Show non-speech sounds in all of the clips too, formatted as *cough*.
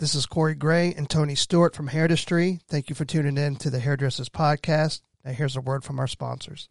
This is Corey Gray and Tony Stewart from Hairdustry. Thank you for tuning in to the Hairdressers Podcast. Now, here's a word from our sponsors.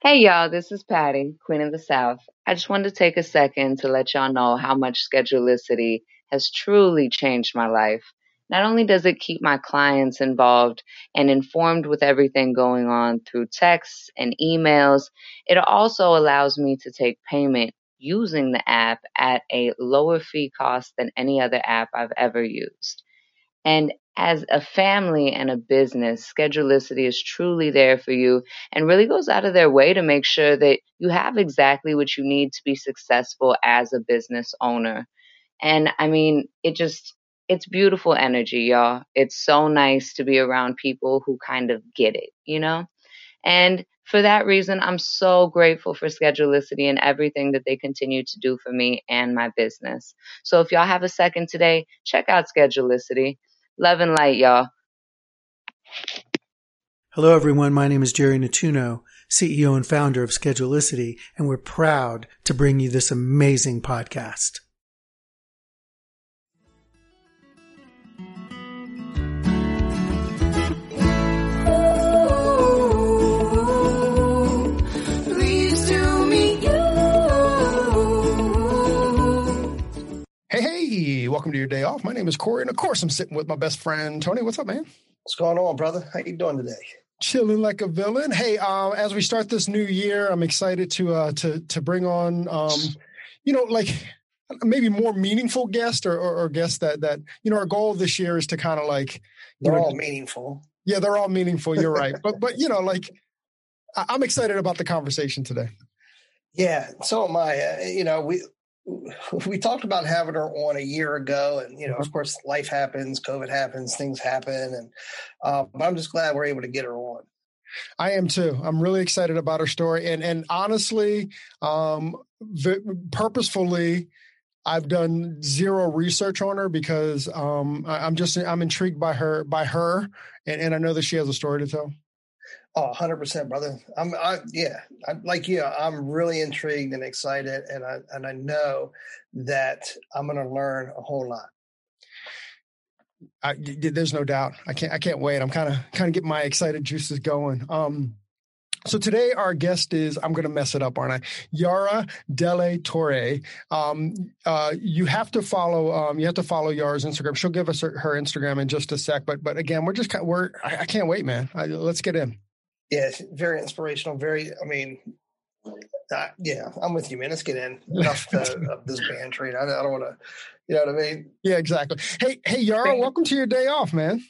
Hey y'all, this is Patty, Queen of the South. I just wanted to take a second to let y'all know how much Schedulicity has truly changed my life. Not only does it keep my clients involved and informed with everything going on through texts and emails, it also allows me to take payment using the app at a lower fee cost than any other app I've ever used. And as a family and a business, Schedulicity is truly there for you and really goes out of their way to make sure that you have exactly what you need to be successful as a business owner. And I mean, it just, it's beautiful energy, y'all. It's so nice to be around people who kind of get it, you know? And for that reason, I'm so grateful for Schedulicity and everything that they continue to do for me and my business. So if y'all have a second today, check out Schedulicity. Love and light, y'all. Hello, everyone. My name is Jerry Nettuno, CEO and founder of Schedulicity, and we're proud to bring you this amazing podcast. Welcome to your day off. My name is Corey, and of course, I'm sitting with my best friend, Tony. What's up, man? What's going on, brother? How you doing today? Chilling like a villain. Hey, uh, as we start this new year, I'm excited to uh, to to bring on, um, you know, like maybe more meaningful guests or, or, or guests that that you know. Our goal this year is to kind of like they're know, all meaningful. Yeah, they're all meaningful. You're right, *laughs* but but you know, like I'm excited about the conversation today. Yeah, so am I. Uh, you know, we we talked about having her on a year ago, and you know, of course, life happens, COVID happens, things happen, and uh, but I'm just glad we're able to get her on. I am too. I'm really excited about her story, and and honestly, um, v- purposefully, I've done zero research on her because um, I, I'm just I'm intrigued by her by her, and, and I know that she has a story to tell. Oh, 100%, brother. I'm, I, yeah, I, like you, I'm really intrigued and excited. And I, and I know that I'm going to learn a whole lot. I, there's no doubt. I can't, I can't wait. I'm kind of, kind of getting my excited juices going. Um, so today our guest is I'm going to mess it up, aren't I? Yara Dele Torre. Um, uh, you have to follow. Um, you have to follow Yara's Instagram. She'll give us her, her Instagram in just a sec. But but again, we're just we're I, I can't wait, man. I, let's get in. Yeah, very inspirational. Very. I mean, uh, yeah, I'm with you, man. Let's get in. Enough to, *laughs* of this band trade. I, I don't want to. You know what I mean? Yeah, exactly. Hey, hey, Yara, welcome to your day off, man.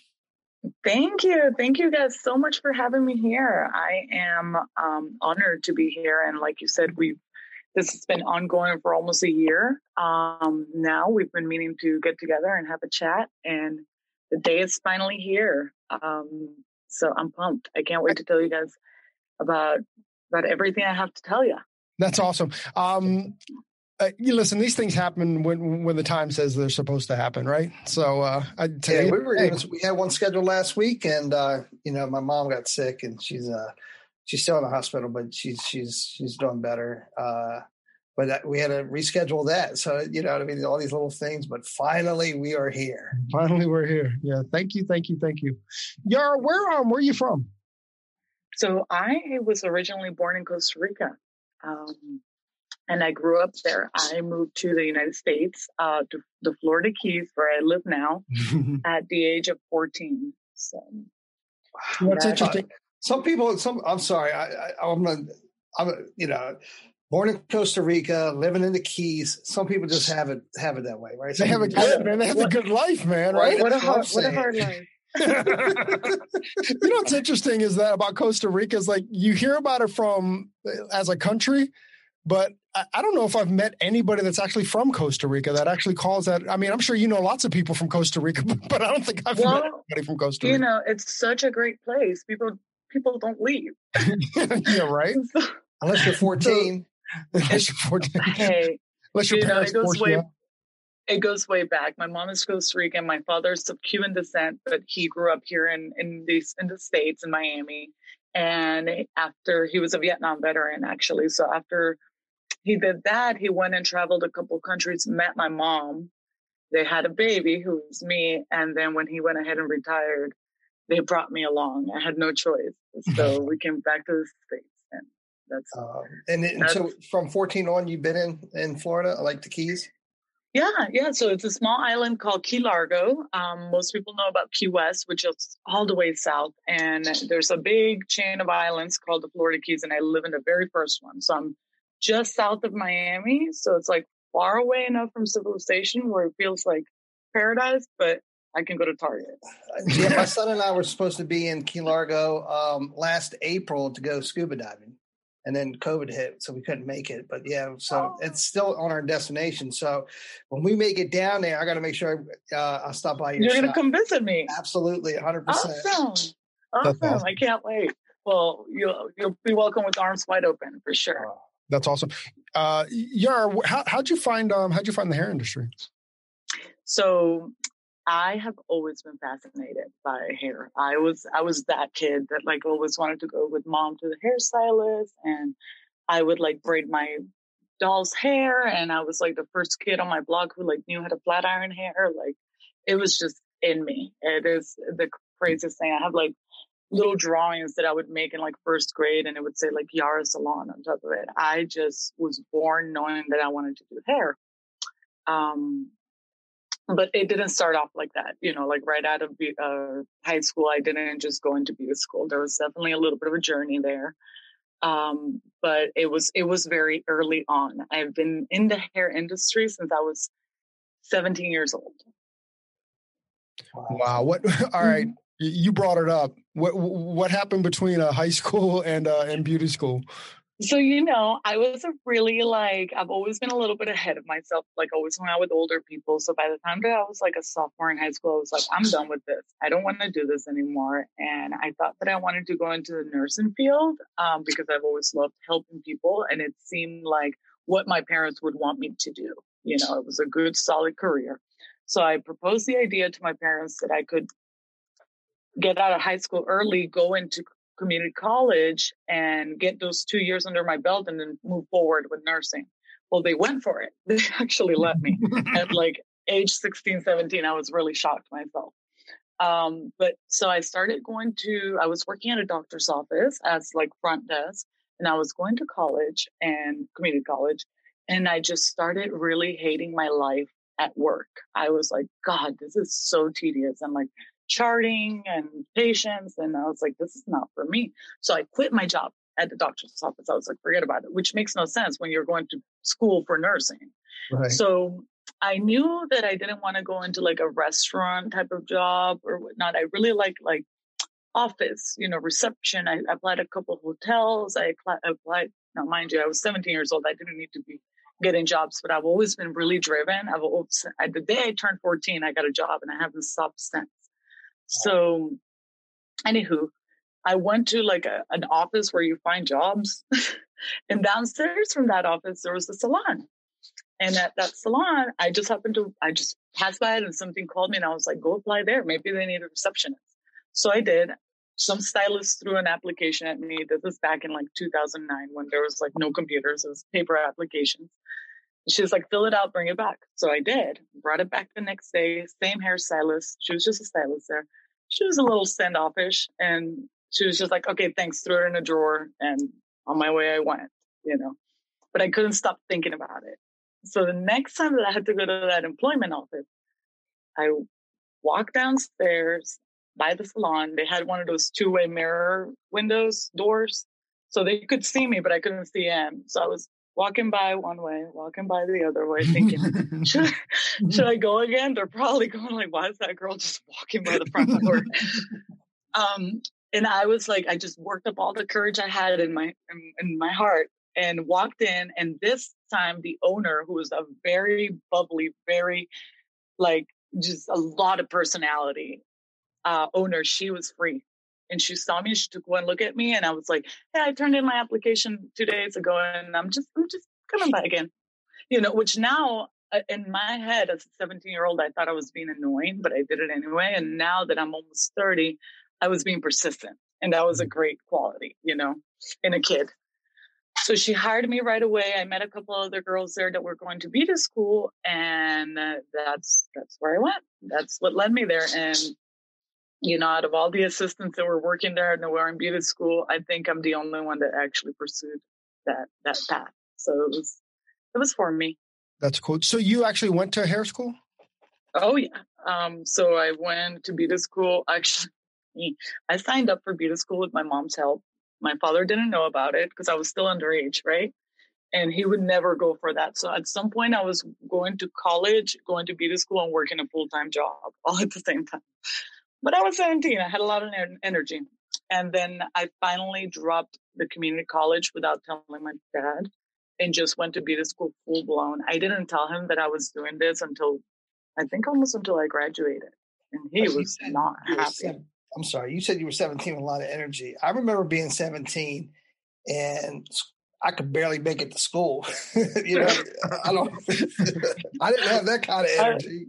Thank you. Thank you guys so much for having me here. I am um, honored to be here. And like you said, we've this has been ongoing for almost a year. Um, now we've been meaning to get together and have a chat, and the day is finally here. Um, so I'm pumped. I can't wait to tell you guys about about everything I have to tell you. That's awesome. Um, uh, you listen, these things happen when when the time says they're supposed to happen, right? So uh, I tell yeah, you, we were hey, we had one scheduled last week, and uh, you know my mom got sick, and she's uh she's still in the hospital, but she's she's she's doing better. Uh, but we had to reschedule that, so you know what I mean. All these little things, but finally we are here. finally we're here. Yeah, thank you, thank you, thank you. Yara, where um where are you from? So I was originally born in Costa Rica. Um, and I grew up there. I moved to the United States, uh, to the Florida Keys, where I live now, *laughs* at the age of 14. So, What's that- interesting? Some people, some I'm sorry, I, I I'm a, I'm a, you know born in Costa Rica, living in the Keys. Some people just have it have it that way, right? They have a people just- good man. They have a good life, man. Right. Right? what a That's what hard, I'm what a hard life. *laughs* you know what's interesting is that about Costa Rica is like you hear about it from uh, as a country, but I, I, don't know if I've met anybody that's actually from Costa Rica that actually calls that. I mean, I'm sure you know lots of people from Costa Rica, *laughs* but I don't think I've well, met anybody from Costa Rica. You know, it's such a great place. People people don't leave. *laughs* yeah, right. Unless you're 14. *laughs* Unless you're Hey, Unless your you parents know, it goes way, it goes way back. My mom is Costa Rican. My father's of Cuban descent, but he grew up here in in these in the states in Miami. And after he was a Vietnam veteran, actually, so after he did that, he went and traveled a couple countries, met my mom. They had a baby who was me, and then when he went ahead and retired, they brought me along. I had no choice, so *laughs* we came back to the states, that's um, and, it, that's, so from fourteen on, you've been in in Florida, like the Keys. Yeah, yeah. So it's a small island called Key Largo. Um, most people know about Key West, which is all the way south. And there's a big chain of islands called the Florida Keys, and I live in the very first one. So I'm just south of Miami. So it's like far away enough from civilization where it feels like paradise, but I can go to Target. yeah, my *laughs* son and I were supposed to be in Key Largo um, last April to go scuba diving and then COVID hit, so we couldn't make it. But yeah, so oh. it's still on our destination. So when we make it down there, I got to make sure uh, I'll stop by. Your You're going to come visit me. Absolutely, 100. percent Awesome, *laughs* awesome. I can't wait. Well, you'll you'll be welcome with arms wide open for sure. Oh, that's awesome. Uh, Yar, how how'd you find um how'd you find the hair industry? So I have always been fascinated by hair. I was I was that kid that like always wanted to go with mom to the hairstylist and I would like braid my doll's hair and I was like the first kid on my block who like knew how to flat iron hair. Like it was just in me. It is the craziest thing. I have like little drawings that I would make in like first grade and it would say like Yara Salon on top of it. I just was born knowing that I wanted to do hair. Um, but it didn't start off like that you know like right out of uh, high school i didn't just go into beauty school. There was definitely a little bit of a journey there um, but it was it was very early on. I've been in the hair industry since i was 17 years old. Wow. What *laughs* all right mm-hmm. you brought it up. What what happened between a high school and uh, and beauty school so, you know, I was a really like, I've always been a little bit ahead of myself, like always hung out with older people. So by the time that I was like a sophomore in high school, I was like, I'm done with this. I don't want to do this anymore. And I thought that I wanted to go into the nursing field um, because I've always loved helping people. And it seemed like what my parents would want me to do. You know, it was a good, solid career. So I proposed the idea to my parents that I could get out of high school early, go into community college and get those two years under my belt and then move forward with nursing. Well, they went for it. *laughs* They actually let me at *laughs* like age 16, 17. I was really shocked myself. Um, but so I started going to, I was working at a doctor's office as like front desk and I was going to college and community college. And I just started really hating my life at work. I was like, God, this is so tedious. I'm like, charting and patients. And I was like, this is not for me. So I quit my job at the doctor's office. I was like, forget about it, which makes no sense when you're going to school for nursing. Right. So I knew that I didn't want to go into like a restaurant type of job or whatnot. I really like like office, you know, reception. I, applied a couple of hotels. I applied, now mind you, I was 17 years old. I didn't need to be getting jobs, but I've always been really driven. I've always, the day I turned 14, I got a job and I haven't stopped since. So, anywho, I went to like a, an office where you find jobs. *laughs* and downstairs from that office, there was a salon. And at that salon, I just happened to, I just passed by it and something called me and I was like, go apply there. Maybe they need a receptionist. So I did. Some stylist threw an application at me. This is back in like 2009 when there was like no computers. It was paper applications. She was like, fill it out, bring it back. So I did. Brought it back the next day. Same hairstylist. She was just a stylist there she was a little standoffish and she was just like, okay, thanks, threw it in a drawer. And on my way I went, you know, but I couldn't stop thinking about it. So the next time that I had to go to that employment office, I walked downstairs by the salon. They had one of those two way mirror windows, doors. So they could see me, but I couldn't see him. So I was walking by one way, walking by the other way, thinking, *laughs* should, I, should I go again? They're probably going like, why is that girl just walking by the front door? *laughs* um, and I was like, I just worked up all the courage I had in my in, in my heart, and walked in. And this time, the owner, who was a very bubbly, very like just a lot of personality uh, owner, she was free. And she saw me, she took one look at me, and I was like, Hey, I turned in my application two days ago, and I'm just, I'm just coming back again. You know, which now uh, in my head as a 17 year old, I thought I was being annoying, but I did it anyway. And now that I'm almost 30, I was being persistent. And that was a mm. great quality, you know, in a kid. So she hired me right away. I met a couple other girls there that were going to be to school, and uh, that's that's where I went. That's what led me there. And you know, out of all the assistants that were working there and the Warren beauty school, I think I'm the only one that actually pursued that that path. So it was it was for me. That's cool. So you actually went to hair school? Oh yeah. Um, so I went to beauty school. Actually, I signed up for beauty school with my mom's help. My father didn't know about it because I was still underage, right? And he would never go for that. So at some point, I was going to college, going to beauty school, and working a full time job all at the same time. But I was 17. I had a lot of energy. And then I finally dropped the community college without telling my dad and just went to beauty school full blown. I didn't tell him that I was doing this until I think almost until I graduated. And he was not happy. I'm sorry, you said you were 17 with a lot of energy. I remember being 17 and I could barely make it to school. *laughs* you know, I don't, *laughs* I didn't have that kind of energy.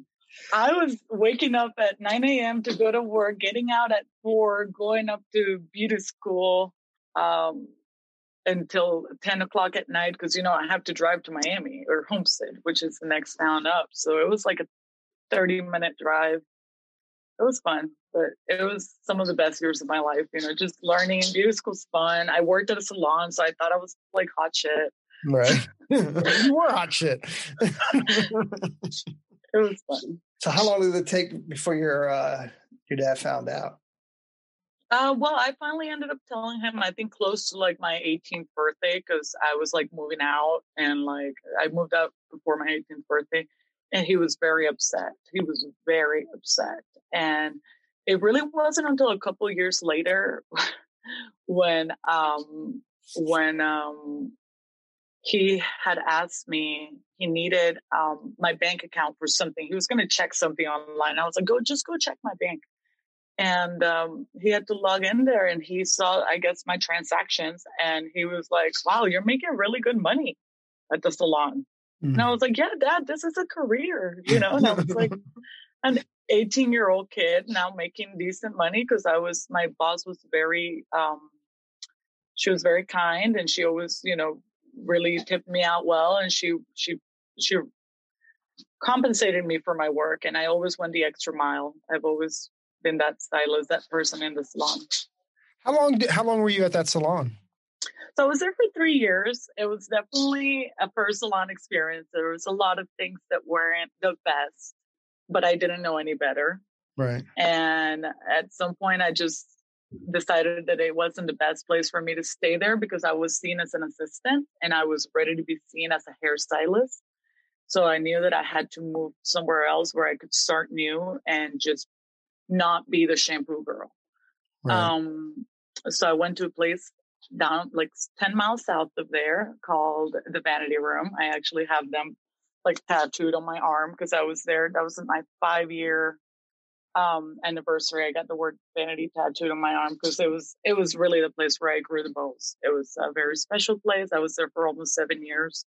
I, was waking up at 9 a.m. to go to work, getting out at four, going up to beauty school um, until 10 o'clock at night because, you know, I have to drive to Miami or Homestead, which is the next town up. So it was like a 30 minute drive. It was fun but it was some of the best years of my life. You know, just learning. Beauty school's fun. I worked at a salon, so I thought I was like hot shit. Right, *laughs* *laughs* you were hot shit. *laughs* it was fun. So, how long did it take before your uh, your dad found out? Uh, well, I finally ended up telling him. I think close to like my 18th birthday because I was like moving out and like I moved out before my 18th birthday, and he was very upset. He was very upset, and it really wasn't until a couple years later *laughs* when um, when um, he had asked me he needed um, my bank account for something he was going to check something online i was like go just go check my bank and um, he had to log in there and he saw i guess my transactions and he was like wow you're making really good money at the salon mm-hmm. and i mm. was like yeah dad this is a career you know and i was like *laughs* an 18 year old kid now making decent money because I was, my boss was very, um, she was very kind and she always, you know, really tipped me out well. And she, she, she compensated me for my work. And I always went the extra mile. I've always been that stylist, that person in the salon. How long, did, how long were you at that salon? So I was there for three years. It was definitely a first salon experience. There was a lot of things that weren't the best but I didn't know any better. Right. And at some point, I just decided that it wasn't the best place for me to stay there because I was seen as an assistant and I was ready to be seen as a hairstylist. So I knew that I had to move somewhere else where I could start new and just not be the shampoo girl. Right. Um, so I went to a place down like 10 miles south of there called the Vanity Room. I actually have them like tattooed on my arm because I was there. That was my five year um anniversary. I got the word vanity tattooed on my arm because it was it was really the place where I grew the most. It was a very special place. I was there for almost seven years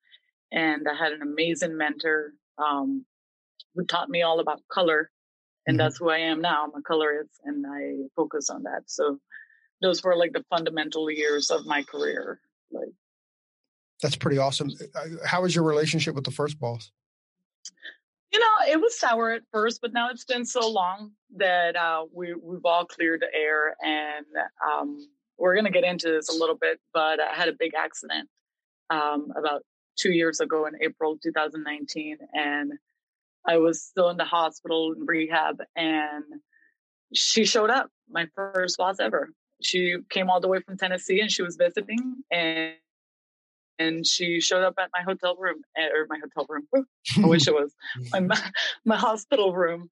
and I had an amazing mentor um who taught me all about color. And mm-hmm. that's who I am now. I'm a colorist and I focus on that. So those were like the fundamental years of my career. Like that's pretty awesome. How was your relationship with the first boss? You know, it was sour at first, but now it's been so long that uh, we we've all cleared the air, and um, we're going to get into this a little bit. But I had a big accident um, about two years ago in April 2019, and I was still in the hospital in rehab, and she showed up, my first boss ever. She came all the way from Tennessee, and she was visiting, and and she showed up at my hotel room eh, or my hotel room. I wish it was *laughs* my my hospital room,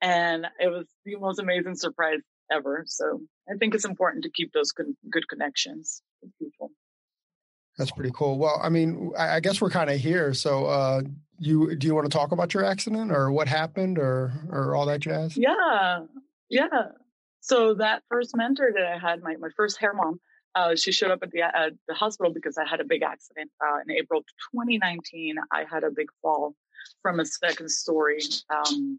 and it was the most amazing surprise ever. So I think it's important to keep those con- good connections with people. That's pretty cool. Well, I mean, I, I guess we're kind of here. So, uh, you do you want to talk about your accident or what happened or or all that jazz? Yeah, yeah. So that first mentor that I had, my my first hair mom, uh, she showed up at the at the hospital because I had a big accident uh, in April 2019. I had a big fall from a second story. Um,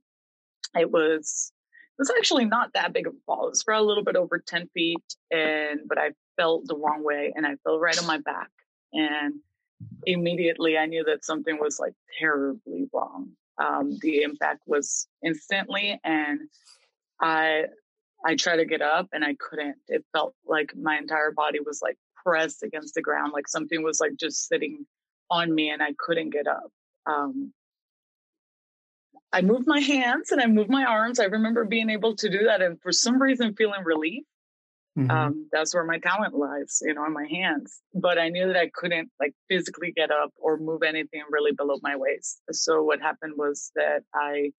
it was it was actually not that big of a fall. It was for a little bit over 10 feet, and but I fell the wrong way and I fell right on my back. And immediately I knew that something was like terribly wrong. Um, the impact was instantly, and I I tried to get up and I couldn't. It felt like my entire body was like pressed against the ground, like something was like just sitting on me, and I couldn't get up. Um, I moved my hands and I moved my arms. I remember being able to do that, and for some reason, feeling relief. Mm-hmm. Um, that's where my talent lies, you know, in my hands. But I knew that I couldn't like physically get up or move anything really below my waist. So what happened was that I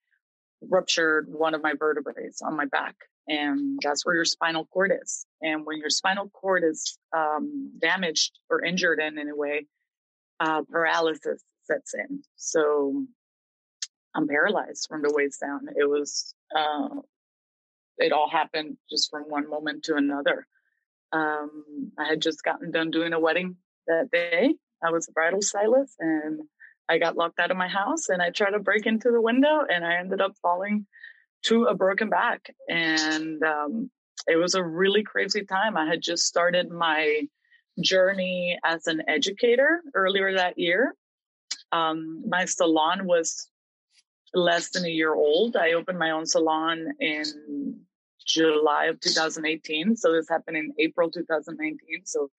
ruptured one of my vertebrae on my back. And that's where your spinal cord is. And when your spinal cord is um, damaged or injured in any way, uh, paralysis sets in. So I'm paralyzed from the waist down. It was uh, it all happened just from one moment to another. Um, I had just gotten done doing a wedding that day. I was a bridal stylist and I got locked out of my house and I tried to break into the window and I ended up falling to a broken back. And um, it was a really crazy time. I had just started my journey as an educator earlier that year. Um, my salon was less than a year old. I opened my own salon in July of 2018. So this happened in April 2019. So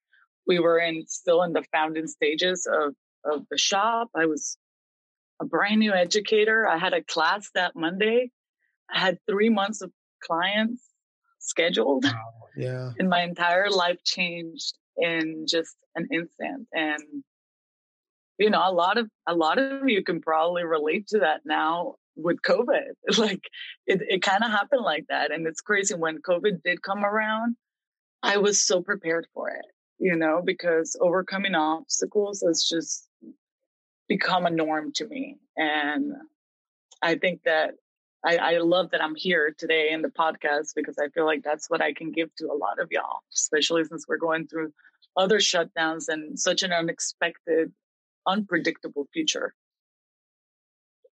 we were in still in the founding stages of, of the shop. I was a brand new educator. I had a class that Monday. I had three months of clients scheduled. Wow. Yeah. And my entire life changed in just an instant. And you know, a lot of a lot of you can probably relate to that now with COVID. *laughs* Like it, it kind of happened like that. And it's crazy when COVID did come around, I was so prepared for it, you know, because overcoming obstacles has just become a norm to me. And I think that I, I love that I'm here today in the podcast because I feel like that's what I can give to a lot of y'all, especially since we're going through other shutdowns and such an unexpected, unpredictable future.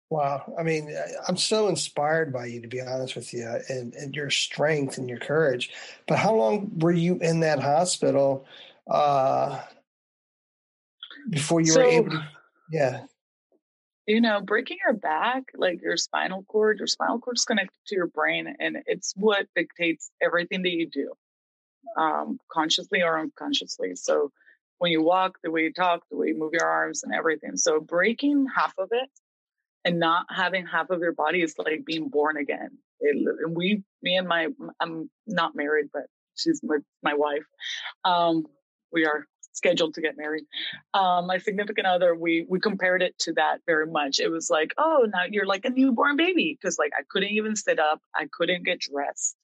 Wow. I mean, I'm so inspired by you, to be honest with you, and, and your strength and your courage. But how long were you in that hospital uh, before you so, were able to? Yeah. You know, breaking your back, like your spinal cord, your spinal cord is connected to your brain, and it's what dictates everything that you do, um, consciously or unconsciously. So when you walk, the way you talk, the way you move your arms, and everything. So breaking half of it and not having half of your body is like being born again. It, and we, me and my, I'm not married, but she's my, my wife. Um, we are scheduled to get married. Um, my significant other, we, we compared it to that very much. It was like, oh, now you're like a newborn baby. Cause like I couldn't even sit up. I couldn't get dressed.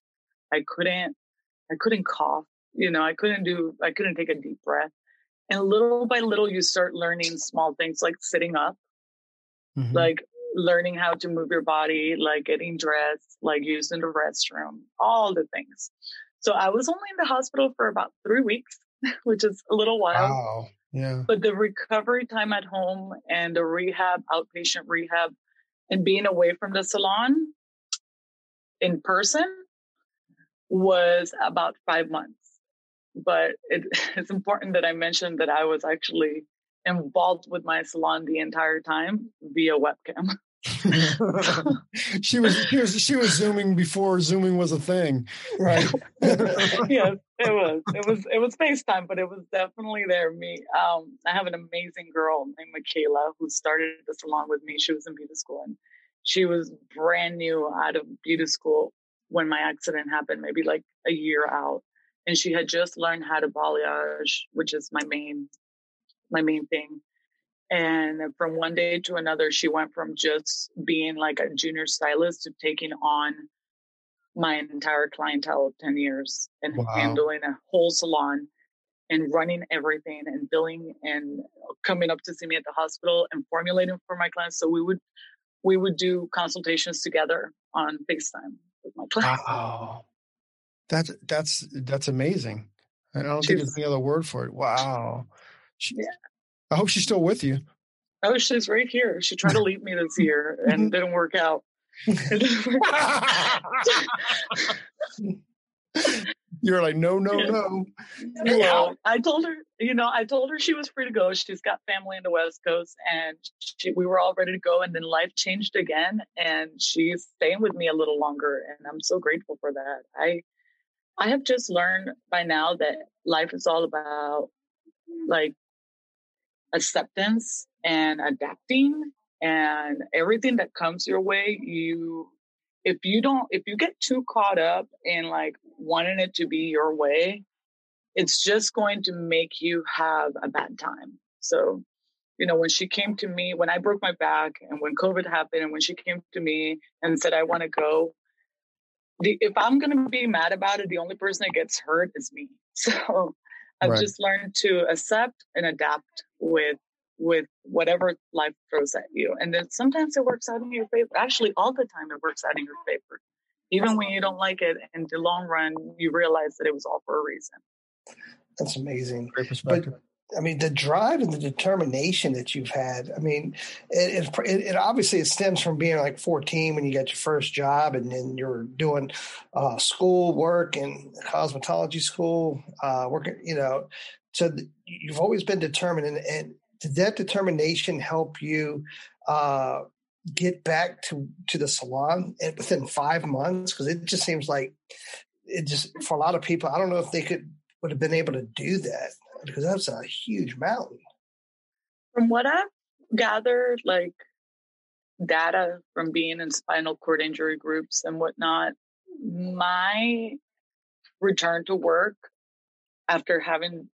I couldn't, I couldn't cough. You know, I couldn't do, I couldn't take a deep breath. And little by little, you start learning small things like sitting up mm-hmm. like learning how to move your body, like getting dressed, like using the restroom, all the things. So I was only in the hospital for about three weeks, *laughs* which is a little while. Wow. Yeah. But the recovery time at home and the rehab, outpatient rehab, and being away from the salon in person was about five months. But it, *laughs* it's important that I mentioned that I was actually involved with my salon the entire time via webcam. *laughs* *laughs* she was she was she was zooming before zooming was a thing. Right. *laughs* Yes it was. It was it was facetime but it was definitely there. Me um i have an amazing girl named michaela who started the salon with me. She was in beauty school and she was brand new out of beauty school when my accident happened maybe like a year out. And she had just learned how to balayage which is my main my main thing. And from one day to another, she went from just being like a junior stylist to taking on my entire clientele of 10 years and wow. handling a whole salon. and running everything and billing and coming up to see me at the hospital and formulating for my clients. So we would we would do consultations together on FaceTime with my *laughs* clients. Wow. That's that's that's amazing. I don't she's, think there's any other word for it. Wow. She, yeah. I hope she's still with you. Oh, she's right here. She tried to leave me this year and *laughs* *laughs* didn't work out. You're like, no, no, no. Yeah, I told her, you know, I told her she was free to go. She's got family in the West Coast, and she, we were all ready to go. And then life changed again, and she's staying with me a little longer, and I'm so grateful for that. I, I have just learned by now that life is all about like acceptance and adapting and everything that comes your way you if you don't if you get too caught up in like wanting it to be your way it's just going to make you have a bad time. So you know when she came to me when i broke my back and when covid happened and when she came to me and said i want to go the, if i'm going to be mad about it the only person that gets hurt is me. *laughs* So i've right. just learned to accept and adapt with with whatever life throws at you. And then sometimes it works out in your favor. Actually, all the time it works out in your favor. Even when you don't like it, in the long run, you realize that it was all for a reason. That's amazing. Great perspective. But, I mean, the drive and the determination that you've had. I mean, it, it, it, obviously it stems from being like 14 when you got your first job, and then you're doing uh, school work and cosmetology school, uh, working. You know, so you've always been determined, and, and did that determination help you uh, get back to to the salon within five months? Because it just seems like it just for a lot of people, I don't know if they could would have been able to do that because that's a huge mountain. From what I've gathered, like data from being in spinal cord injury groups and whatnot, my return to work after having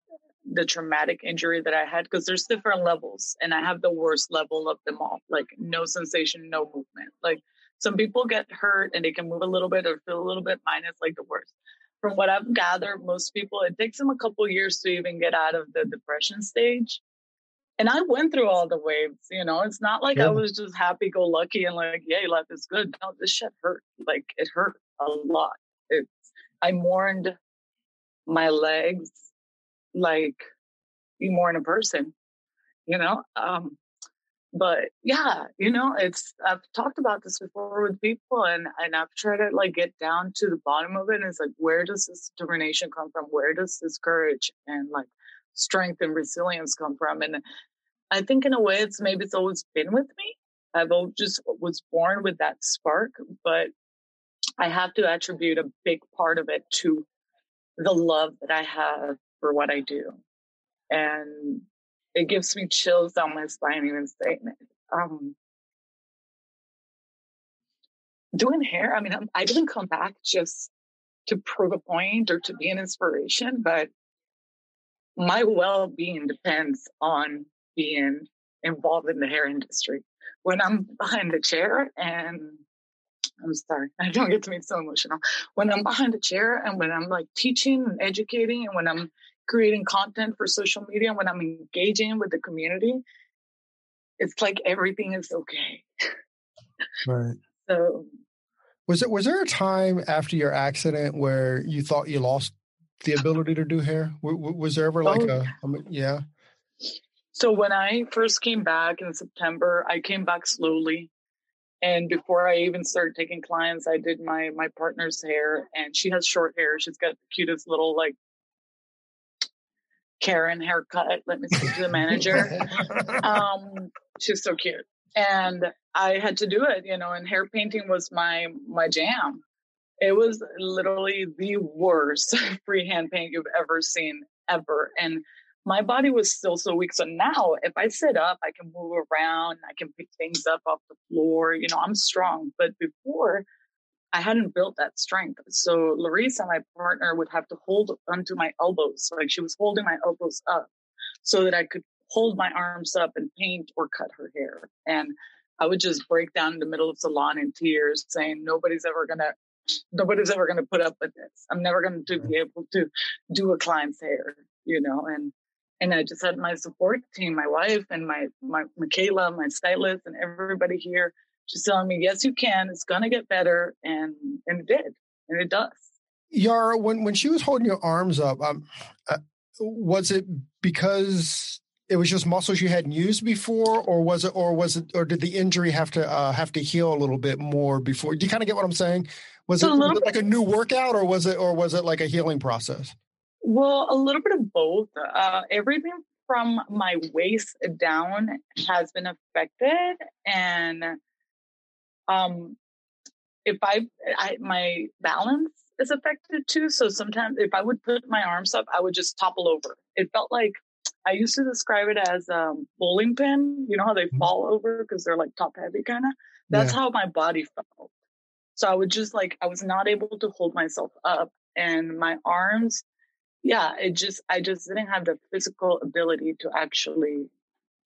the traumatic injury that I had because there's different levels and I have the worst level of them all. Like no sensation, no movement. Like some people get hurt and they can move a little bit or feel a little bit. Mine is like the worst. From what I've gathered, most people it takes them a couple years to even get out of the depression stage. And I went through all the waves, you know. It's not like. I was just happy go lucky and like, yay, life is good. No, this shit hurt. Like it hurt a lot. It's I mourned my legs like more in a person, you know? Um, but yeah, you know, it's, I've talked about this before with people and, and I've tried to like get down to the bottom of it. And it's like, where does this determination come from? Where does this courage and like strength and resilience come from? And I think in a way it's maybe it's always been with me. I've just was born with that spark, but I have to attribute a big part of it to the love that I have for what I do. And it gives me chills down my spine even saying it. Um, doing hair, I mean, I did not come back just to prove a point or to be an inspiration, but my well being depends on being involved in the hair industry. When I'm behind the chair and I'm sorry, *laughs* I don't get to be so emotional. When I'm behind a chair and when I'm like teaching and educating and when I'm creating content for social media, when I'm engaging with the community, it's like everything is okay. Right. *laughs* So was it was there a time after your accident where you thought you lost the uh-huh. ability to do hair? Was there ever like oh, a, yeah? So when I first came back in September, I came back slowly. And before I even started taking clients, I did my my partner's hair, and she has short hair. She's got the cutest little like Karen haircut. Let me speak to the manager. *laughs* um, she's so cute, and I had to do it, you know. And hair painting was my my jam. It was literally the worst *laughs* freehand paint you've ever seen ever, and my body was still so weak. So now, if I sit up, I can move around, I can pick things up off the floor. You know, I'm strong. But before, I hadn't built that strength. So Larissa, my partner, would have to hold onto my elbows. So like she was holding my elbows up so that I could hold my arms up and paint or cut her hair. And I would just break down in the middle of salon in tears saying, nobody's ever going to, nobody's ever going to put up with this. I'm never going to mm-hmm. be able to do a client's hair. you know, and and I just had my support team, my wife and my my Michaela, my stylist, and everybody here just telling me, yes, you can. It's gonna get better, and and it did, and it does. Yara, when when she was holding your arms up, um, uh, was it because it was just muscles you hadn't used before, or was it, or was it, or did the injury have to uh, have to heal a little bit more before? Do you kind of get what I'm saying? Was it, was it like a new workout, or was it, or was it like a healing process? Well, a little bit of both. Uh, everything from my waist down has been affected, and um, if I, I my balance is affected too. So sometimes if I would put my arms up, I would just topple over. It felt like I used to describe it as a um, bowling pin. You know how they mm-hmm. fall over because they're like top heavy kind of. That's yeah. how my body felt. So I would just like I was not able to hold myself up, and my arms, yeah, it just I just didn't have the physical ability to actually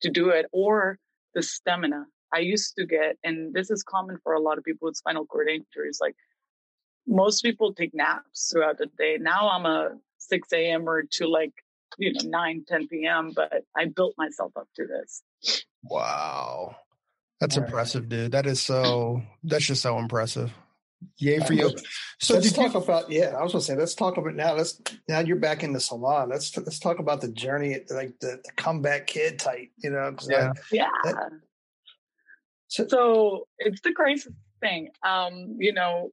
to do it or the stamina. I used to get, and this is common for a lot of people with spinal cord injuries. Like most people take naps throughout the day. Now I'm a 6 a.m. or to like you know 9 10 p.m but i built myself up to this wow that's impressive dude that is so that's just so impressive yay for you so let's talk you, about yeah i was gonna say let's talk about now let's now you're back in the salon let's let's talk about the journey like the, the comeback kid type you know yeah yeah that, so, it's the craziest thing um you know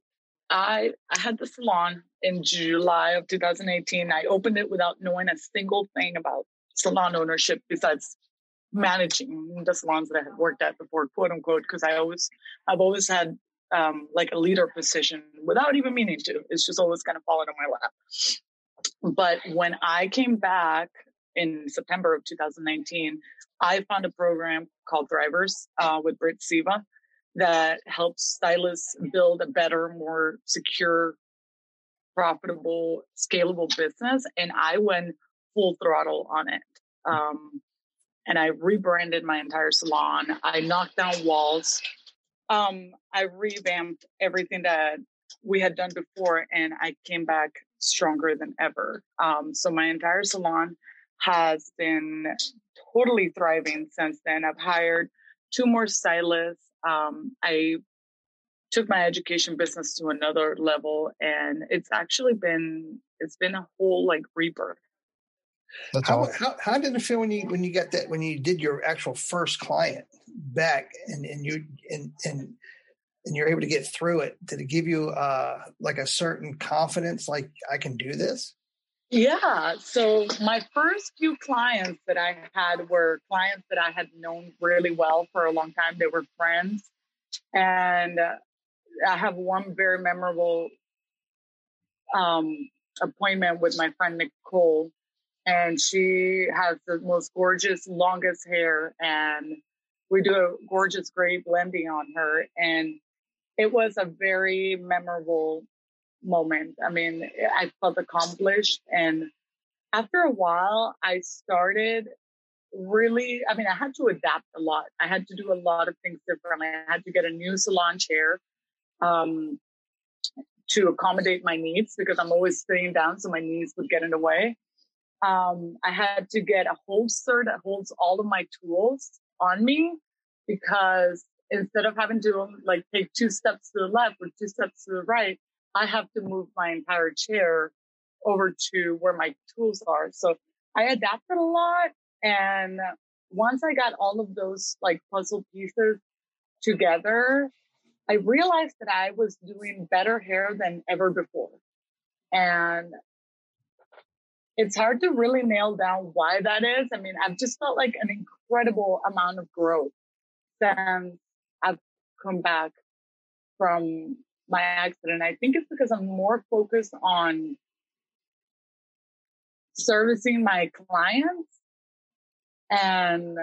I I had the salon in July of 2018. I opened it without knowing a single thing about salon ownership besides managing the salons that I had worked at before, quote unquote, because I always I've always had um, like a leader position without even meaning to. It's just always kind of fallen on my lap. But when I came back in September of 2019, I found a program called Thrivers uh, with Britt Seva that helps stylists build a better, more secure, profitable, scalable business. And I went full throttle on it. Um, and I rebranded my entire salon. I knocked down walls. Um, I revamped everything that we had done before, and I came back stronger than ever. Um, so my entire salon has been totally thriving since then. I've hired two more stylists um, I took my education business to another level, and it's actually been it's been a whole like rebirth. That's how, how, how did it feel when you when you got that when you did your actual first client back and and you and and and you're able to get through it? Did it give you uh like a certain confidence, like I can do this? Yeah. So my first few clients that I had were clients that I had known really well for a long time. They were friends. And uh, I have one very memorable um, appointment with my friend Nicole. And she has the most gorgeous, longest hair. And we do a gorgeous gray blending on her. And it was a very memorable moment. I mean, I felt accomplished. And after a while, I started really, I mean, I had to adapt a lot. I had to do a lot of things differently. I had to get a new salon chair um, to accommodate my needs because I'm always sitting down, so my knees would get in the way. Um, I had to get a holster that holds all of my tools on me because instead of having to like take two steps to the left or two steps to the right, I have to move my entire chair over to where my tools are. So I adapted a lot. And once I got all of those like puzzle pieces together, I realized that I was doing better hair than ever before. And it's hard to really nail down why that is. I mean, I've just felt like an incredible amount of growth since I've come back from my accident. I think it's because I'm more focused on servicing my clients and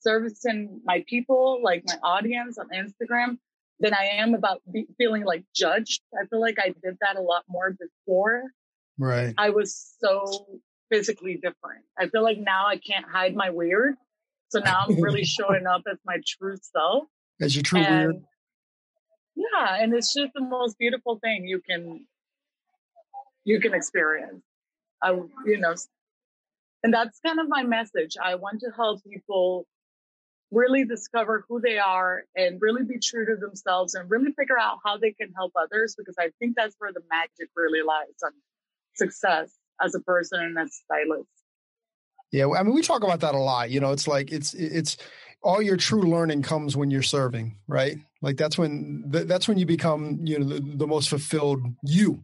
servicing my people, like my audience on Instagram, than I am about be- feeling like judged. I feel like I did that a lot more before. Right. I was so physically different. I feel like now I can't hide my weird. So now I'm really *laughs* showing up as my true self. As your true and, weird. Yeah, and it's just the most beautiful thing you can you can experience. I you know And that's kind of my message. I want to help people really discover who they are and really be true to themselves and really figure out how they can help others because I think that's where the magic really lies on success as a person and as a stylist. Yeah, I mean, we talk about that a lot. You know, it's like it's it's all your true learning comes when you're serving, right? Like that's when that's when you become you know the, the most fulfilled you.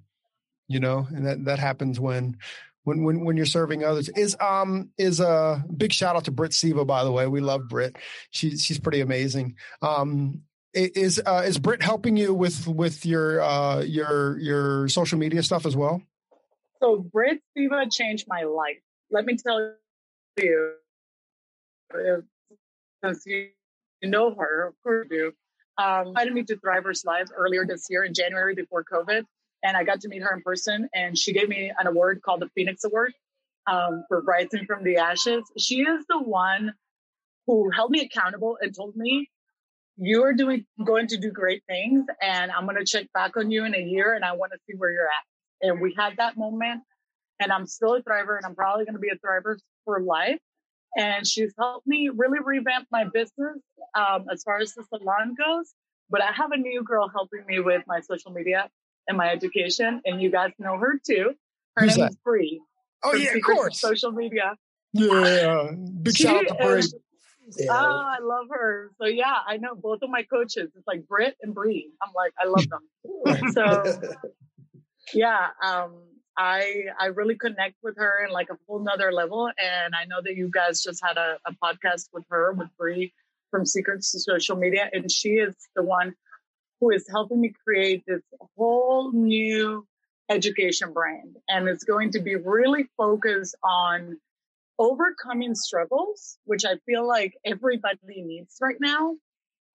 You know, and that that happens when when when when you're serving others. Is um is a big shout out to Britt Seva, by the way. We love Britt. She's she's pretty amazing. Um, is uh, is Britt helping you with with your uh, your your social media stuff as well? So Britt Seva changed my life. Let me tell you, since you know her, of course you do. Um, invited me to Thrivers Live earlier this year in January before COVID and I got to meet her in person. And she gave me an award called the Phoenix Award um, for Rising from the Ashes. She is the one who held me accountable and told me, "You are doing going to do great things, and I'm going to check back on you in a year, and I want to see where you're at." And we had that moment, and I'm still a thriver, and I'm probably going to be a thriver for life. And she's helped me really revamp my business um, as far as the salon goes. But I have a new girl helping me with my social media and my education, and you guys know her too. Her Who's name that? is Bree. Oh yeah, of course. Social media. Yeah, big shout out to Bree. Yeah. Oh, I love her. So yeah, I know both of my coaches. It's like Britt and Bree. I'm like, I love them. *laughs* so *laughs* yeah, um, I I really connect with her in like a whole nother level. And I know that you guys just had a, a podcast with her with Bree from Secrets to Social Media, and she is the one who is helping me create this whole new education brand. And it's going to be really focused on overcoming struggles, which I feel like everybody needs right now.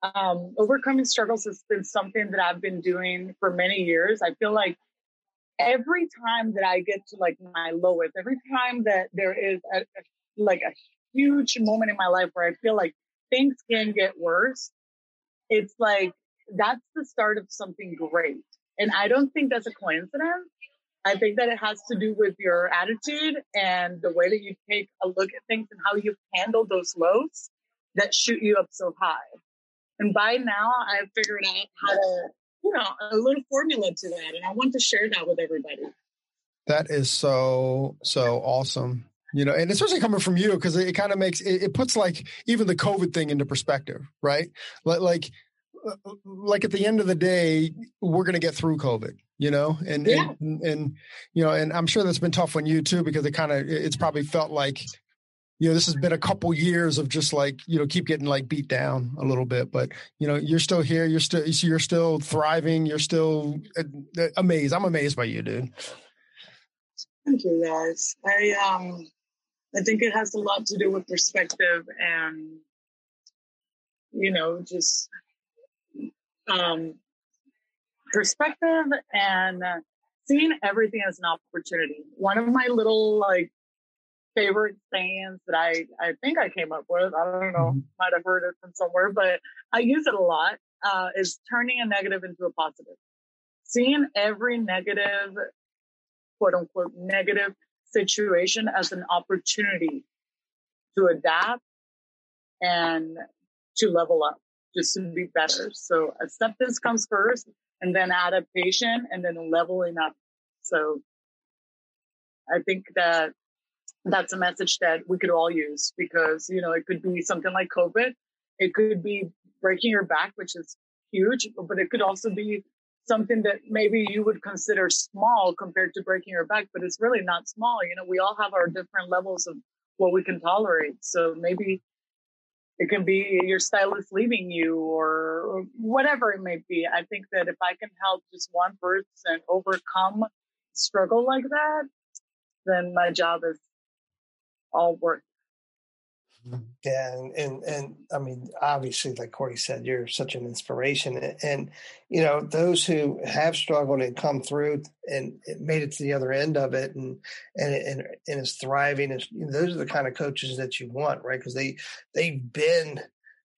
Um, overcoming struggles has been something that I've been doing for many years. I feel like every time that I get to like my lowest, every time that there is a, a like a huge moment in my life where I feel like things can get worse, it's like that's the start of something great. And I don't think that's a coincidence. I think that it has to do with your attitude and the way that you take a look at things and how you handle those lows that shoot you up so high. And by now, I've figured out how to, you know, a little formula to that. And I want to share that with everybody. That is so, so awesome. You know, and especially coming from you, because it, it kind of makes it, it puts like even the COVID thing into perspective, right? Like, like like at the end of the day, we're going to get through COVID, you know, and, yeah. and, and, you know, and I'm sure that's been tough on you too, because it kind of, it's probably felt like, you know, this has been a couple years of just like, you know, keep getting like beat down a little bit, but you know, you're still here. You're still, you're still thriving. You're still uh, uh, amazed. I'm amazed by you, dude. Thank you guys. I, um, I think it has a lot to do with perspective and, you know, just um, perspective and seeing everything as an opportunity. One of my little like favorite sayings that I I think I came up with. I don't know, mm-hmm. might have heard it from somewhere, but I use it a lot. Uh, is turning a negative into a positive. Seeing every negative, quote unquote, negative situation as an opportunity to adapt and to level up just to be better. So acceptance comes first and then adaptation and then leveling up. So I think that that's a message that we could all use because, you know, it could be something like COVID. It could be breaking your back, which is huge, but it could also be something that maybe you would consider small compared to breaking your back, but it's really not small. You know, we all have our different levels of what we can tolerate. So maybe it can be your stylist leaving you or whatever it may be. I think that if I can help just one person overcome struggle like that, then my job is all worth yeah, and, and, and I mean, obviously, like Corey said, you're such an inspiration, and, and you know those who have struggled and come through and made it to the other end of it, and and and, and is thriving. Is you know, those are the kind of coaches that you want, right? Because they they've been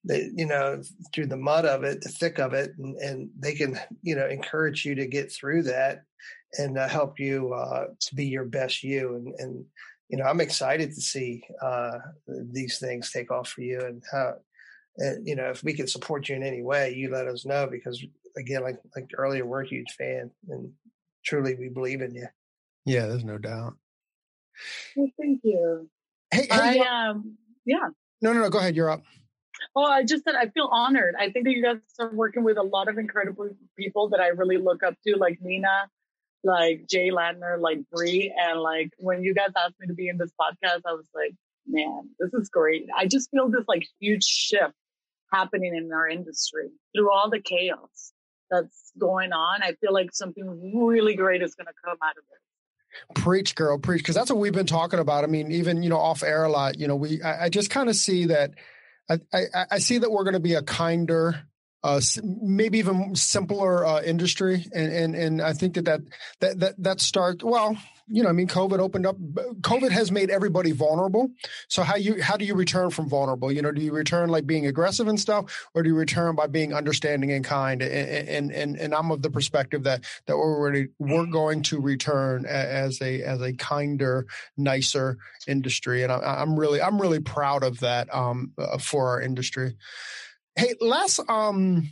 they you know through the mud of it the thick of it and, and they can you know encourage you to get through that and uh, help you uh, to be your best you and and you know, I'm excited to see uh, these things take off for you and how, uh, you know, if we can support you in any way, you let us know because again, like like earlier, we're a huge fan and truly we believe in you. Yeah, there's no doubt. Well, thank you. Hey, I hey, um, yeah. no, no, no. Go ahead. You're up. Oh, I just said I feel honored. I think that you guys are working with a lot of incredible people that I really look up to, like Nina, like Jay Ladner, like Brie. and like when you guys asked me to be in this podcast, I was like, man, this is great. I just feel this like huge shift happening in our industry through all the chaos that's going on. I feel like something really great is going to come out of it. Preach, girl, preach, because that's what we've been talking about. I mean, even you know, off air a lot. You know, we I, I just kind of see that. I, I, I see that we're going to be a kinder, uh, maybe even simpler uh, industry, and and and I think that that that that that starts well. You know, I mean, COVID opened up. COVID has made everybody vulnerable. So how you how do you return from vulnerable? You know, do you return like being aggressive and stuff, or do you return by being understanding and kind? And and and, and I'm of the perspective that that we're ready, we're going to return as a as a kinder, nicer industry, and I, I'm really I'm really proud of that um, uh, for our industry. Hey, last um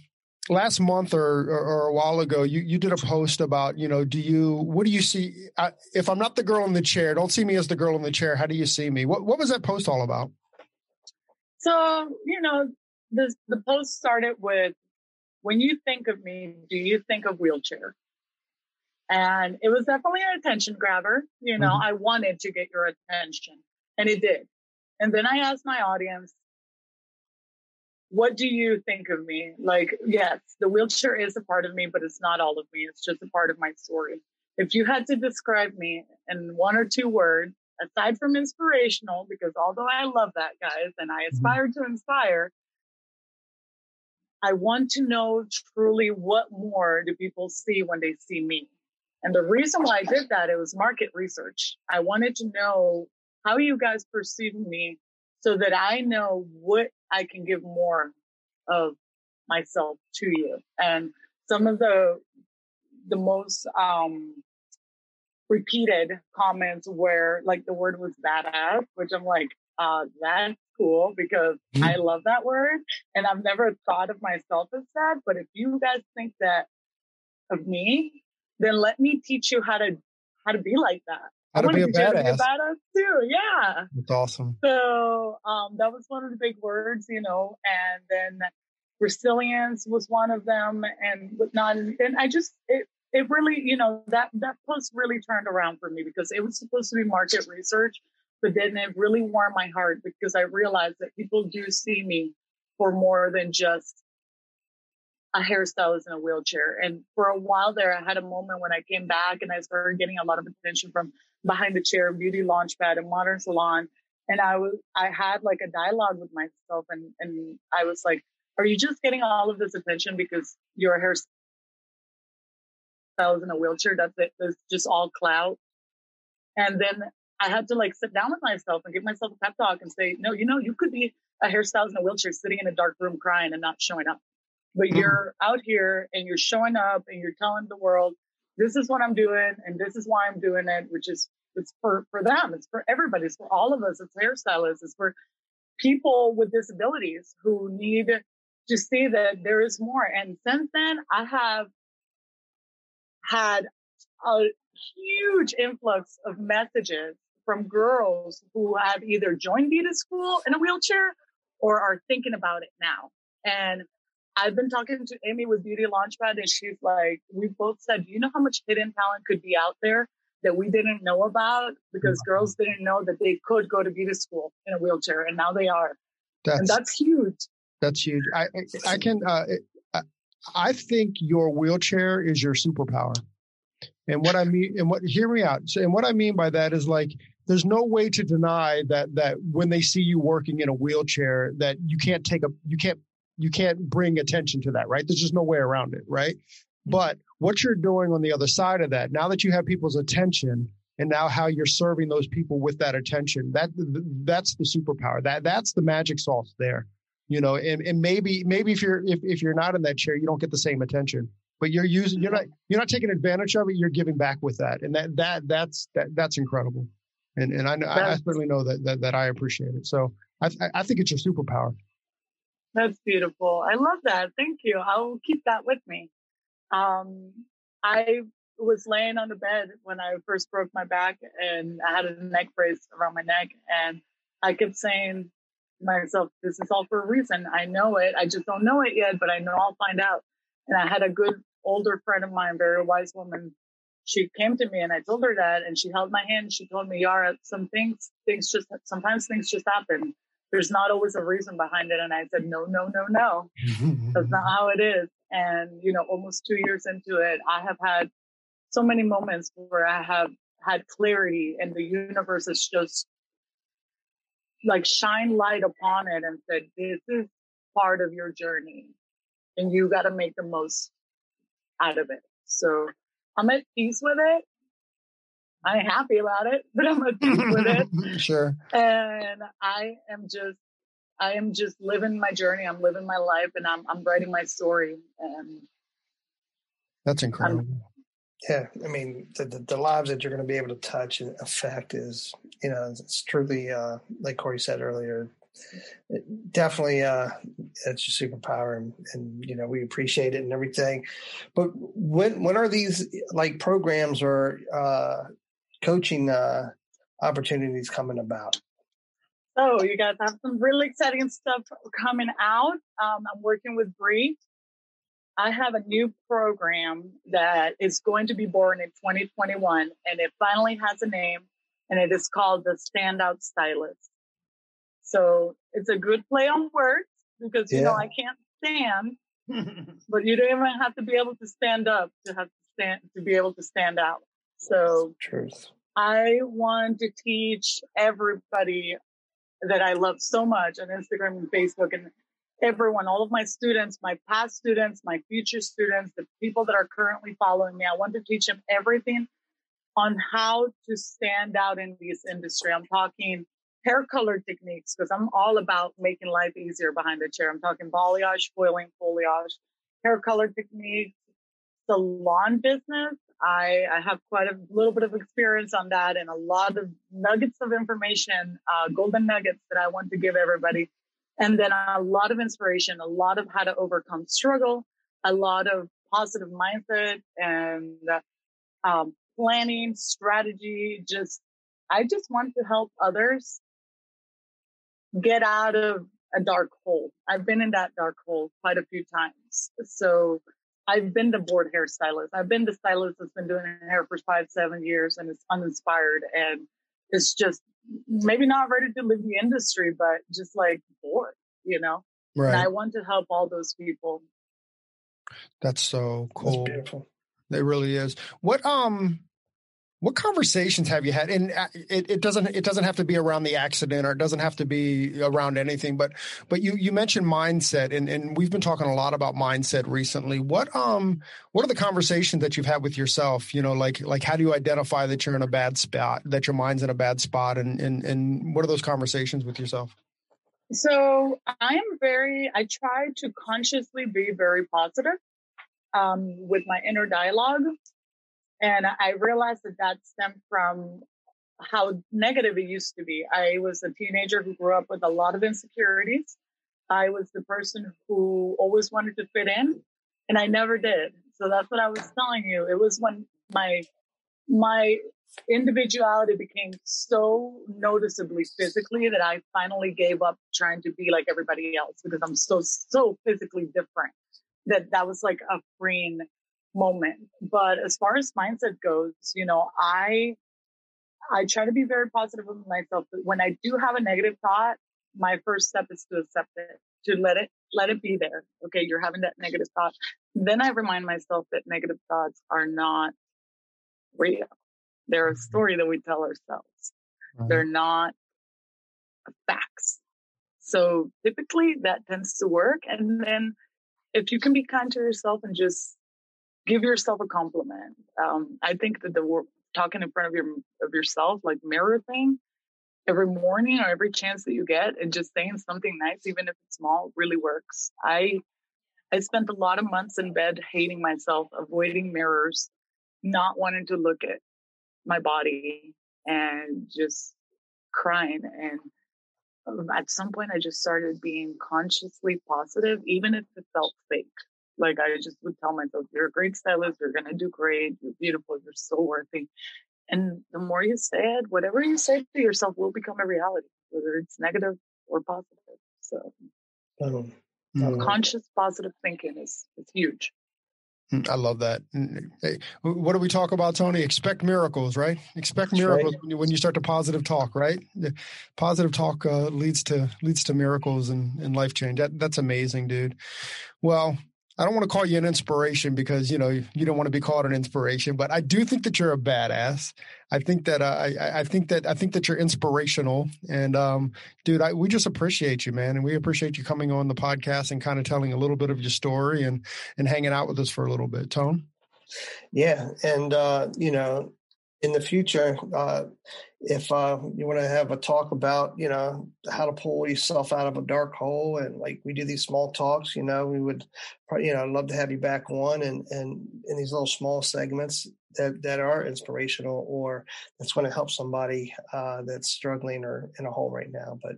last month or, or, or a while ago, you you did a post about you know do you what do you see I, if I'm not the girl in the chair? Don't see me as the girl in the chair. How do you see me? What what was that post all about? So you know, this the post started with when you think of me, do you think of wheelchair? And it was definitely an attention grabber. You know, Mhm. I wanted to get your attention, and it did. And then I asked my audience, what do you think of me? Like, yes, the wheelchair is a part of me, but it's not all of me. It's just a part of my story. If you had to describe me in one or two words, aside from inspirational, because although I love that, guys, and I mm-hmm. aspire to inspire, I want to know truly what more do people see when they see me? And the reason why I did that, it was market research. I wanted to know how you guys perceive me so that I know what I can give more of myself to you. And some of the the most um repeated comments were like the word was badass, which I'm like, uh, that's cool because. I love that word and I've never thought of myself as that. But if you guys think that of me, then let me teach you how to how to be like that. How I to be a to badass? too. Yeah. That's awesome. So um, that was one of the big words, you know, and then resilience was one of them, and whatnot. And, and I just it it really, you know, that that post really turned around for me because it was supposed to be market research, but then it really warmed my heart because I realized that people do see me for more than just a hairstylist in a wheelchair. And for a while there, I had a moment when I came back and I started getting a lot of attention from behind the chair, beauty launchpad and modern salon. And I was, I had like a dialogue with myself and, and I was like, are you just getting all of this attention because you're a hairstylist in a wheelchair? That's it. It's just all clout. And then I had to like sit down with myself and give myself a pep talk and say, no, you know, you could be a hairstylist in a wheelchair sitting in a dark room crying and not showing up. But Mhm. you're out here and you're showing up and you're telling the world, this is what I'm doing and this is why I'm doing it, which is it's for, for them. It's for everybody. It's for all of us. It's hairstylists. It's for people with disabilities who need to see that there is more. And since then, I have had a huge influx of messages from girls who have either joined beauty school in a wheelchair or are thinking about it now. And I've been talking to Amy with Beauty Launchpad, and she's like, we both said, do you know how much hidden talent could be out there that we didn't know about because girls didn't know that they could go to beauty school in a wheelchair, and now they are, and That's that's huge. that's huge. I I can uh, I- I think your wheelchair is your superpower. And what I mean, and what hear me out. So, and what I mean by that is like, there's no way to deny that that when they see you working in a wheelchair, that you can't take a, you can't, you can't bring attention to that, right? There's just no way around it, right? Mm-hmm. But what you're doing on the other side of that, now that you have people's attention, and now how you're serving those people with that attention, that that's the superpower. That that's the magic sauce there you know and, and maybe maybe if you're if, if you're not in that chair you don't get the same attention but you're using you're not you're not taking advantage of it you're giving back with that and that that that's that that's incredible and and I, I, I certainly know that, that that I appreciate it. So I I think it's your superpower. That's beautiful. I love that. Thank you. I'll keep that with me. Um, I was laying on the bed when I first broke my back and I had a neck brace around my neck and I kept saying to myself, this is all for a reason. I know it. I just don't know it yet, but I know I'll find out. And I had a good older friend of mine, very wise woman. She came to me and I told her that and she held my hand. She told me, Yara, some things, things just, sometimes things just happen. There's not always a reason behind it. And I said, no, no, no, no. *laughs* That's not how it is. And, you know, almost two years into it, I have had so many moments where I have had clarity and the universe has just like shine light upon it and said, this is part of your journey and you got to make the most out of it. So I'm at peace with it. I'm happy about it, *laughs* but I'm at peace with it. *laughs* sure. And I am just, I am just living my journey. I'm living my life and I'm, I'm writing my story. And that's incredible. I'm, yeah, I mean the, the, the lives that you're going to be able to touch and affect is you know it's truly uh, like Corey said earlier, definitely uh, it's your superpower and, and you know we appreciate it and everything. But when when are these like programs or uh, coaching uh, opportunities coming about? Oh, you guys have some really exciting stuff coming out. Um, I'm working with Bree I have a new program that is going to be born in 2021 and it finally has a name and it is called the Standout Stylist. So it's a good play on words because, you yeah. know, I can't stand, but you don't even have to be able to stand up to have to stand, to be able to stand out. So. I want to teach everybody that I love so much on Instagram and Facebook and everyone, all of my students, my past students, my future students, the people that are currently following me. I want to teach them everything on how to stand out in this industry. I'm talking hair color techniques because I'm all about making life easier behind the chair. I'm talking balayage, foiling, foilyage, hair color techniques, salon business. I, I have quite a little bit of experience on that and a lot of nuggets of information, uh, golden nuggets that I want to give everybody and then a lot of inspiration, a lot of how to overcome struggle, a lot of positive mindset and um, planning, strategy. Just, I just want to help others get out of a dark hole. I've been in that dark hole quite a few times. So I've been the board hairstylist. I've been the stylist that's been doing hair for five, seven years and it's uninspired and it's just maybe not ready to leave the industry, but just like bored, you know? Right. And I want to help all those people. That's so cool. That's beautiful. It really is. What um what conversations have you had? And uh, it, it doesn't it doesn't have to be around the accident or it doesn't have to be around anything. But but you you mentioned mindset and and we've been talking a lot about mindset recently. What um what are the conversations that you've had with yourself? You know, like like how do you identify that you're in a bad spot, that your mind's in a bad spot, and and and what are those conversations with yourself? So I'm very I try to consciously be very positive um, with my inner dialogue and I realized that that stemmed from how negative it used to be. I was a teenager who grew up with a lot of insecurities. I was the person who always wanted to fit in and I never did. So that's what I was telling you. It was when my, my individuality became so noticeably physically that I finally gave up trying to be like everybody else because I'm so, so physically different that that was like a freeing moment. But as far as mindset goes, you know, I I try to be very positive with myself. But when I do have a negative thought, my first step is to accept it, to let it let it be there. Okay, you're having that negative thought. Then I remind myself that negative thoughts are not real. They're a mm-hmm. story that we tell ourselves. They're not facts. So typically that tends to work. And then if you can be kind to yourself and just give yourself a compliment. Um, I think that the talking in front of your of yourself, like mirror thing, every morning or every chance that you get, and just saying something nice, even if it's small, really works. I I spent a lot of months in bed hating myself, avoiding mirrors, not wanting to look at my body, and just crying. And um, at some point, I just started being consciously positive, even if it felt fake. Like I just would tell myself, you're a great stylist. You're going to do great. You're beautiful. You're so worthy. And the more you say it, whatever you say to yourself will become a reality, whether it's negative or positive. So um, mm. conscious positive thinking is, is huge. Mm, I love that. Hey, what do we talk about, Tony? Expect miracles, right? Expect That's miracles right. when, you, when you start to positive talk, right? Positive talk uh, leads to leads to miracles and, and life change. That, that's amazing, dude. Well, I don't want to call you an inspiration because you know you don't want to be called an inspiration, but I do think that you're a badass. I think that uh, I, I think that I think that you're inspirational, and um, dude, I, we just appreciate you, man, and we appreciate you coming on the podcast and kind of telling a little bit of your story and and hanging out with us for a little bit, Tone. Yeah, and uh, you know, in the future, uh, if uh, you want to have a talk about, you know, how to pull yourself out of a dark hole, and like we do these small talks, you know, we would, probably, you know, love to have you back on, and and in these little small segments that that are inspirational or that's going to help somebody uh, that's struggling or in a hole right now. But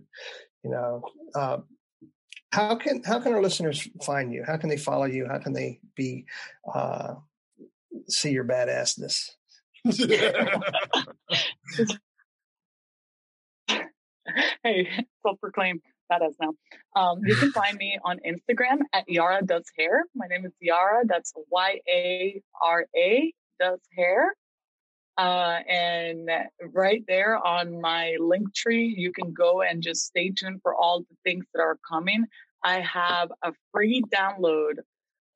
you know, uh, how can how can our listeners find you? How can they follow you? How can they be uh, see your badassness? *laughs* hey, self-proclaimed badass now. Um, you can find me on Instagram at Yara Does Hair. My name is Yara. That's Y A R A Does Hair. Uh, and right there on my Linktree, you can go and just stay tuned for all the things that are coming. I have a free download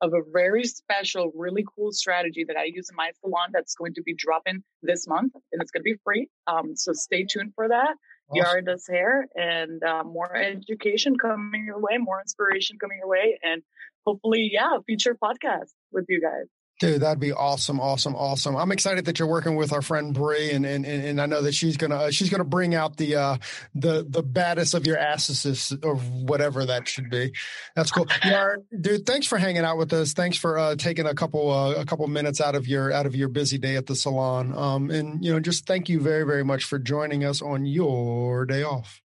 of a very special, really cool strategy that I use in my salon that's going to be dropping this month and it's going to be free. Um, so stay tuned for that. Awesome. Yara does hair and uh, more education coming your way, more inspiration coming your way, and hopefully, yeah, future podcast with you guys. Dude, that'd be awesome, awesome, awesome. I'm excited that you're working with our friend Brie, and and and I know that she's gonna uh, she's gonna bring out the uh the the baddest of your asses or whatever that should be. That's cool. Yar, dude, thanks for hanging out with us. Thanks for uh, taking a couple uh, a couple minutes out of your out of your busy day at the salon. Um, and you know, just thank you very very much for joining us on your day off.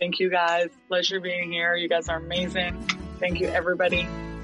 Thank you guys. Pleasure being here. You guys are amazing. Thank you everybody